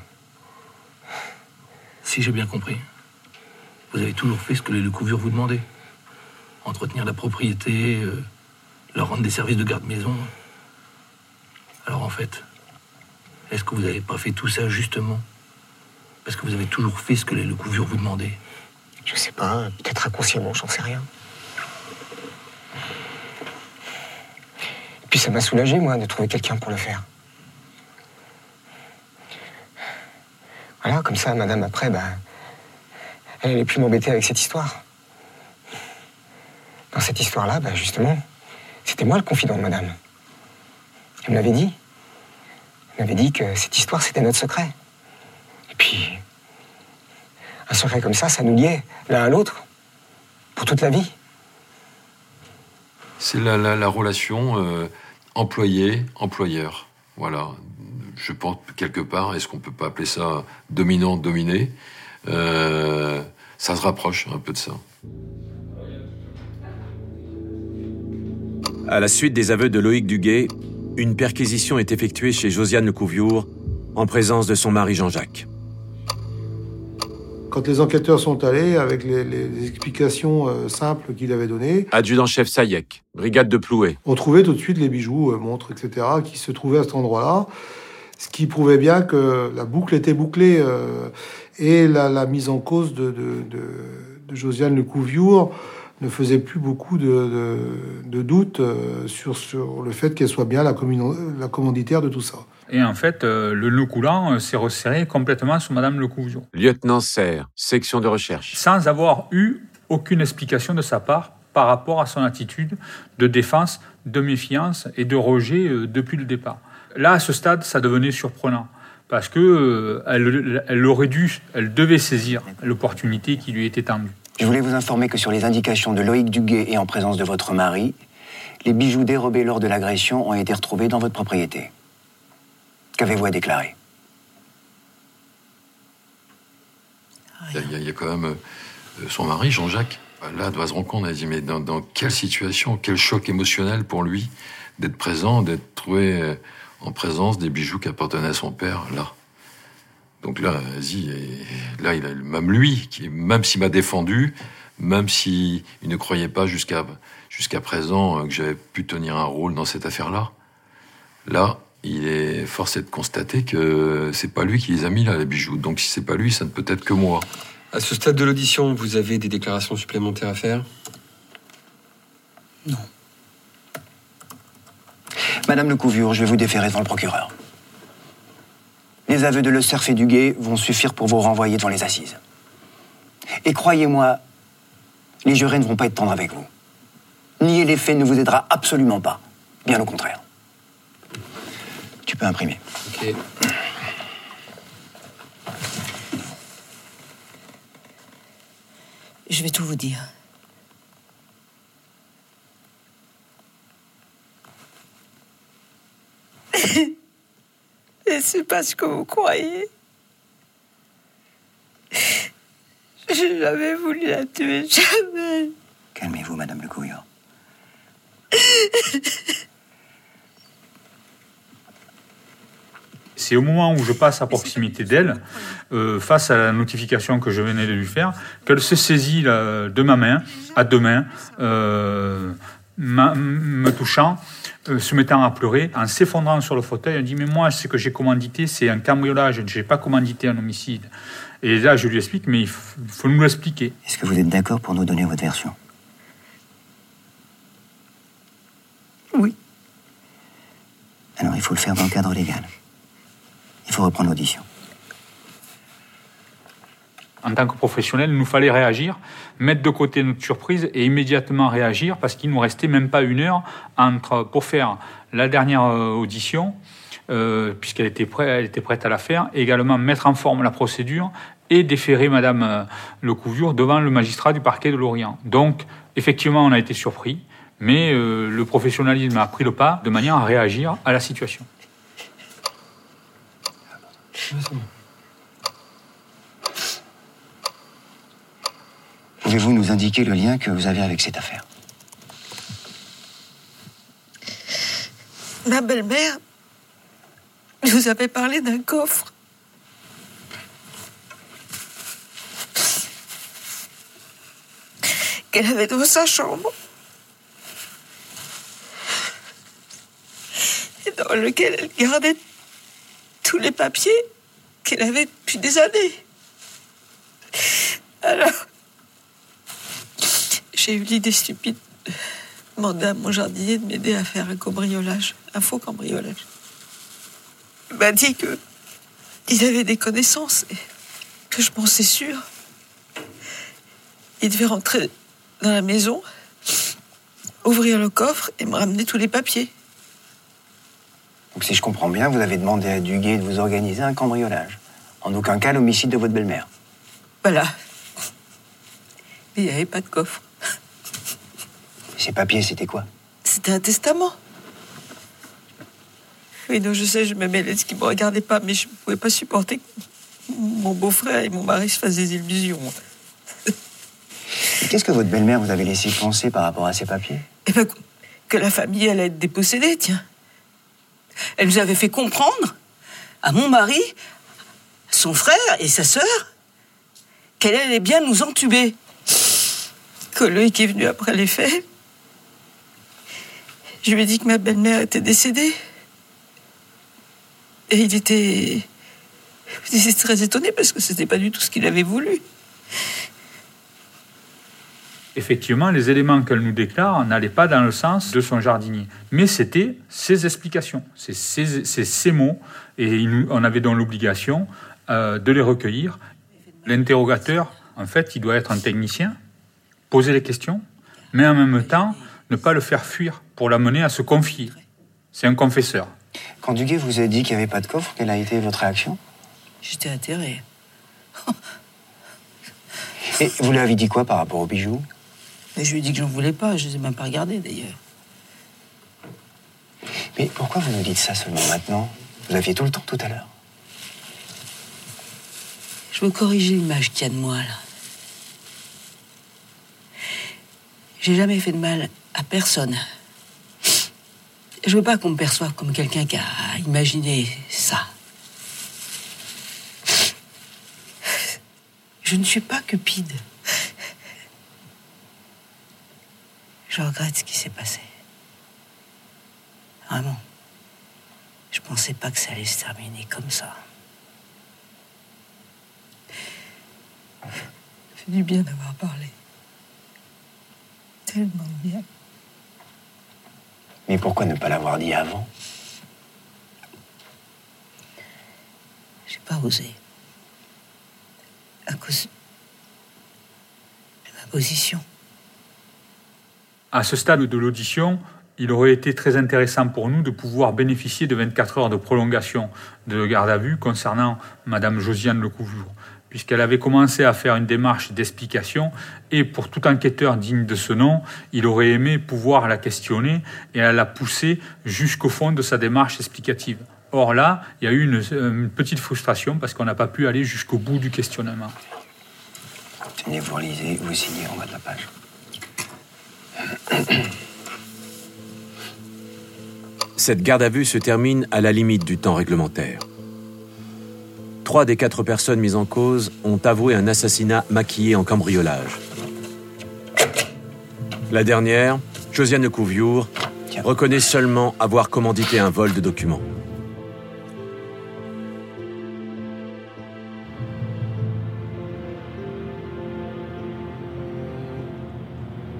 Si j'ai bien compris, vous avez toujours fait ce que les Lecouvure vous demandaient. Entretenir la propriété, euh, leur rendre des services de garde-maison. Alors en fait, est-ce que vous n'avez pas fait tout ça justement? Parce que vous avez toujours fait ce que les Lecouvure vous demandaient? Je sais pas, peut-être inconsciemment, j'en sais rien. Et puis ça m'a soulagé, moi, de trouver quelqu'un pour le faire. Voilà, comme ça, madame, après, bah, elle n'allait plus m'embêter avec cette histoire. Dans cette histoire-là, bah, justement, c'était moi le confident de madame. Elle me l'avait dit. Elle m'avait dit que cette histoire, c'était notre secret. Un secret comme ça, ça nous liait l'un à l'autre pour toute la vie. C'est la, la- la relation euh, employé-employeur. Voilà. Je pense quelque part, est-ce qu'on peut pas appeler ça dominant-dominé Euh, Ça se rapproche un peu de ça. À la suite des aveux de Loïc Duguay, une perquisition est effectuée chez Josiane Lecouviour en présence de son mari Jean-Jacques. Quand les enquêteurs sont allés, avec les, les- les explications euh, simples qu'il avait données, Adjudant-chef Sayek, brigade de Plouet. on trouvait tout de suite les bijoux, euh, montres, etc., qui se trouvaient à cet endroit-là, ce qui prouvait bien que la boucle était bouclée euh, et la, la mise en cause de, de, de, de Josiane Lecouviour ne faisait plus beaucoup de, de, de doutes sur, sur le fait qu'elle soit bien la commanditaire de tout ça. Et en fait, euh, le nœud coulant euh, s'est resserré complètement sur Madame Lecouvio. Lieutenant Serre, section de recherche. Sans avoir eu aucune explication de sa part par rapport à son attitude de défense, de méfiance et de rejet euh, depuis le départ. Là, à ce stade, ça devenait surprenant parce que euh, elle, elle aurait dû, elle devait saisir l'opportunité qui lui était tendue. Je voulais vous informer que sur les indications de Loïc Duguet et en présence de votre mari, les bijoux dérobés lors de l'agression ont été retrouvés dans votre propriété. Qu'avez-vous à déclarer? Il y, a- il y a- quand même euh, son mari, Jean-Jacques. Là, doit se rendre compte, elle dit, mais dans, quelle situation, quel choc émotionnel pour lui d'être présent, d'être trouvé euh, en présence des bijoux qui appartenaient à son père, là. Donc là, vas-y, là, même lui, qui, même s'il m'a défendu, même s'il il ne croyait pas jusqu'à jusqu'à présent euh, que j'avais pu tenir un rôle dans cette affaire-là, là, il est forcé de constater que c'est pas lui qui les a mis là, les bijoux. Donc si c'est pas lui, ça ne peut être que moi. À ce stade de l'audition, vous avez des déclarations supplémentaires à faire? Madame Lecouvure, je vais vous déférer devant le procureur. Les aveux de Le Cerf et Duguet vont suffire pour vous renvoyer devant les assises. Et croyez-moi, les jurés ne vont pas être tendres avec vous. Nier les faits ne vous aidera absolument pas. Bien au contraire. Tu peux imprimer. Ok. Je vais tout vous dire. Et c'est pas ce que vous croyez. J'ai jamais voulu la tuer, jamais. Calmez-vous, Madame Lecouvure. C'est au moment où je passe à proximité d'elle, euh, face à la notification que je venais de lui faire, qu'elle se saisit là, de ma main, à deux mains, euh, ma- me touchant, euh, se mettant à pleurer, en s'effondrant sur le fauteuil. Elle dit Mais moi, ce que j'ai commandité, c'est un cambriolage, je n'ai pas commandité un homicide. Et là, je lui explique Mais il faut nous l'expliquer. Est-ce que vous êtes d'accord pour nous donner votre version? Oui. Alors, il faut le faire dans le cadre légal. Il faut reprendre l'audition. En tant que professionnel, il nous fallait réagir, mettre de côté notre surprise et immédiatement réagir parce qu'il nous restait même pas une heure pour faire la dernière euh, audition, euh, puisqu'elle était, prête, à la faire, et également mettre en forme la procédure et déférer Madame euh, Lecouvure devant le magistrat du parquet de Lorient. Donc, effectivement, on a été surpris, mais le professionnalisme a pris le pas de manière à réagir à la situation. Pouvez-vous nous indiquer le lien que vous avez avec cette affaire? Ma belle-mère nous avait parlé d'un coffre. Qu'elle avait dans sa chambre. Et dans lequel elle gardait les papiers qu'elle avait depuis des années. Alors, j'ai eu l'idée stupide de demander à mon jardinier de m'aider à faire un cambriolage, un faux cambriolage. Il m'a dit que il avait des connaissances et que je pensais sûr. Il devait rentrer dans la maison, ouvrir le coffre et me ramener tous les papiers. Donc, si je comprends bien, vous avez demandé à Duguay de vous organiser un cambriolage. En aucun cas l'homicide de votre belle-mère. Voilà. Mais il n'y avait pas de coffre. Ces papiers, c'était quoi? C'était un testament. Oui, non, je sais, je de ce qui ne me regardait pas, mais je ne pouvais pas supporter que mon beau-frère et mon mari se fassent des illusions. Qu'est-ce que votre belle-mère vous avait laissé penser par rapport à ces papiers? Eh ben, que la famille allait être dépossédée, tiens. Elle nous avait fait comprendre, à mon mari, son frère et sa sœur, qu'elle allait bien nous entuber. Que Loïc est venu après les faits. Je lui ai dit que ma belle-mère était décédée. Et il était. Il très étonné parce que c'était pas du tout ce qu'il avait voulu. Effectivement, les éléments qu'elle nous déclare n'allaient pas dans le sens de son jardinier. Mais c'était ses explications, c'est ses, mots, et on avait donc l'obligation euh, de les recueillir. L'interrogateur, en fait, il doit être un technicien, poser les questions, mais en même temps, ne pas le faire fuir pour l'amener à se confier. C'est un confesseur. Quand Duguay vous a dit qu'il n'y avait pas de coffre, quelle a été votre réaction? J'étais atterré. Et vous lui avez dit quoi par rapport aux bijoux Mais je lui ai dit que j'en voulais pas, je les ai même pas regardés d'ailleurs. Mais pourquoi vous nous dites ça seulement maintenant? Vous aviez tout le temps tout à l'heure. Je veux corriger l'image qu'il y a de moi là. J'ai jamais fait de mal à personne. Je veux pas qu'on me perçoive comme quelqu'un qui a imaginé ça. Je ne suis pas cupide. Je regrette ce qui s'est passé. Vraiment. Je pensais pas que ça allait se terminer comme ça. Ça fait du bien d'avoir parlé. Tellement bien. Mais pourquoi ne pas l'avoir dit avant? J'ai pas osé. À cause de ma position. À ce stade de l'audition, il aurait été très intéressant pour nous de pouvoir bénéficier de 24 heures de prolongation de garde à vue concernant Madame Josiane Lecouvreur, puisqu'elle avait commencé à faire une démarche d'explication et pour tout enquêteur digne de ce nom, il aurait aimé pouvoir la questionner et la pousser jusqu'au fond de sa démarche explicative. Or là, il y a eu une, petite frustration parce qu'on n'a pas pu aller jusqu'au bout du questionnement. Tenez, vous relisez, vous signez en bas de la page. Cette garde à vue se termine à la limite du temps réglementaire. Trois des quatre personnes mises en cause ont avoué un assassinat maquillé en cambriolage. La dernière, Josiane Couviour, reconnaît seulement avoir commandité un vol de documents.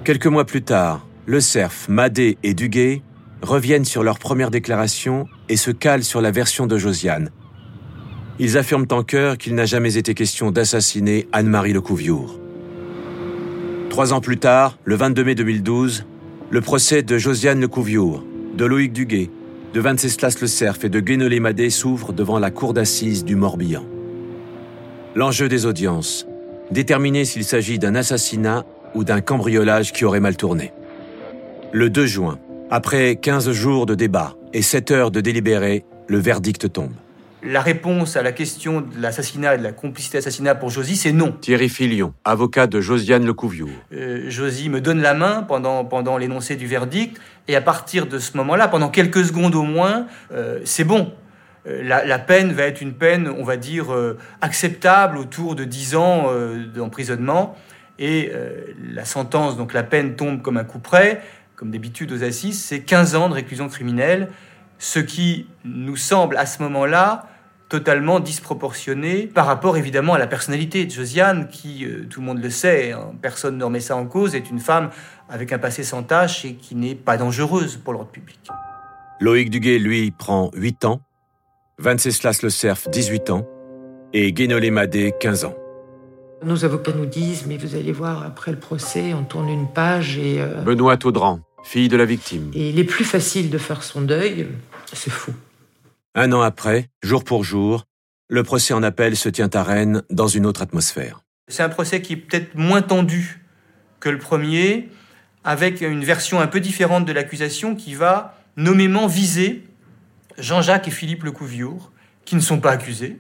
Quelques mois plus tard, Le Cerf, Madé et Duguay reviennent sur leur première déclaration et se calent sur la version de Josiane. Ils affirment en chœur qu'il n'a jamais été question d'assassiner Anne-Marie Lecouviour. Trois ans plus tard, le 22 mai 2012, le procès de Josiane Lecouviour, de Loïc Duguay, de Venceslas Le Cerf et de Guénolé Madé s'ouvre devant la cour d'assises du Morbihan. L'enjeu des audiences, déterminer s'il s'agit d'un assassinat ou d'un cambriolage qui aurait mal tourné. Le 2 juin, après 15 jours de débat et 7 heures de délibéré, le verdict tombe. La réponse à la question de l'assassinat et de la complicité d'assassinat pour Josie, c'est non. Thierry Filion, avocat de Josiane Lecouviour. Euh, Josie me donne la main pendant, pendant l'énoncé du verdict, et à partir de ce moment-là, pendant quelques secondes au moins, euh, c'est bon. Euh, la, la, peine va être une peine, on va dire, euh, acceptable, autour de 10 ans d'emprisonnement, et la sentence, donc la peine tombe comme un coup près, comme d'habitude aux assises, c'est 15 ans de réclusion criminelle, ce qui nous semble à ce moment-là totalement disproportionné par rapport évidemment à la personnalité de Josiane, qui, euh, tout le monde le sait, hein, personne ne remet ça en cause, est une femme avec un passé sans tâche et qui n'est pas dangereuse pour l'ordre public. Loïc Duguay, lui, prend 8 ans, Venceslas Le Cerf, 18 ans, et Guénolé Madé, 15 ans. Nos avocats nous disent, mais vous allez voir, après le procès, on tourne une page et... Euh, Benoît Audran, fille de la victime. Et il est plus facile de faire son deuil, c'est fou. Un an après, jour pour jour, le procès en appel se tient à Rennes dans une autre atmosphère. C'est un procès qui est peut-être moins tendu que le premier, avec une version un peu différente de l'accusation qui va nommément viser Jean-Jacques et Philippe Lecouviour, qui ne sont pas accusés,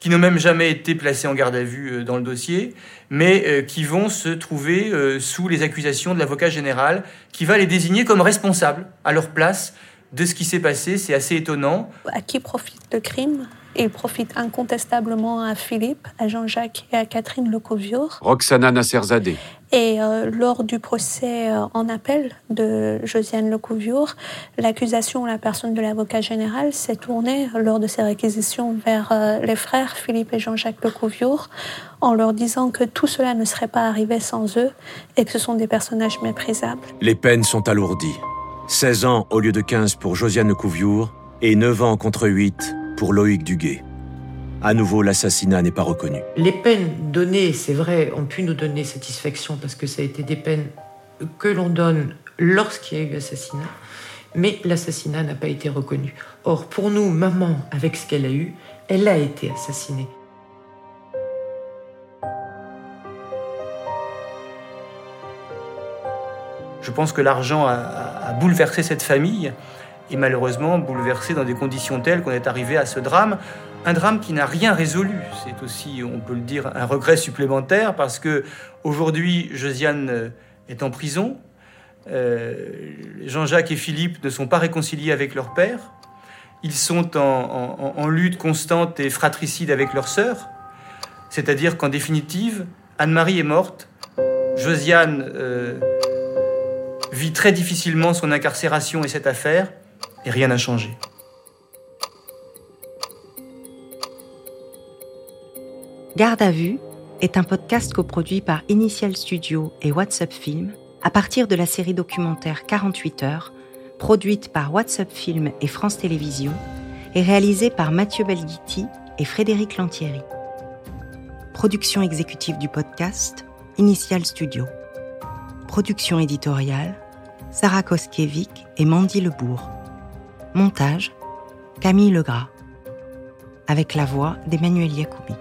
qui n'ont même jamais été placés en garde à vue dans le dossier, mais qui vont se trouver sous les accusations de l'avocat général, qui va les désigner comme responsables à leur place de ce qui s'est passé. C'est assez étonnant. À qui profite le crime? Il profite incontestablement à Philippe, à Jean-Jacques et à Catherine Lecouviour. Roxana Nasserzadeh. Et euh, lors du procès euh, en appel de Josiane Lecouviour, l'accusation, la personne de l'avocat général, s'est tournée lors de ses réquisitions vers euh, les frères Philippe et Jean-Jacques Lecouviour en leur disant que tout cela ne serait pas arrivé sans eux et que ce sont des personnages méprisables. Les peines sont alourdies. 16 ans au lieu de 15 pour Josiane Lecouviour et 9 ans contre 8 pour Loïc Duguay. À nouveau, l'assassinat n'est pas reconnu. Les peines données, c'est vrai, ont pu nous donner satisfaction parce que ça a été des peines que l'on donne lorsqu'il y a eu assassinat, mais l'assassinat n'a pas été reconnu. Or, pour nous, maman, avec ce qu'elle a eu, elle a été assassinée. Je pense que l'argent a, a bouleversé cette famille et malheureusement bouleversé dans des conditions telles qu'on est arrivé à ce drame. Un drame qui n'a rien résolu. C'est aussi, on peut le dire, un regret supplémentaire parce que aujourd'hui, Josiane est en prison. Euh, Jean-Jacques et Philippe ne sont pas réconciliés avec leur père. Ils sont en lutte constante et fratricide avec leur sœur. C'est-à-dire qu'en définitive, Anne-Marie est morte. Josiane euh, vit très difficilement son incarcération et cette affaire, et rien n'a changé. Garde à vue est un podcast coproduit par Initial Studio et WhatsApp Film à partir de la série documentaire 48 heures, produite par WhatsApp Film et France Télévisions et réalisée par Mathieu Belghiti et Frédéric Lantieri. Production exécutive du podcast, Initial Studio. Production éditoriale, Sarah Koskiewicz et Mandy Lebourg. Montage, Camille Legras. Avec la voix d'Emmanuel Yacoubi.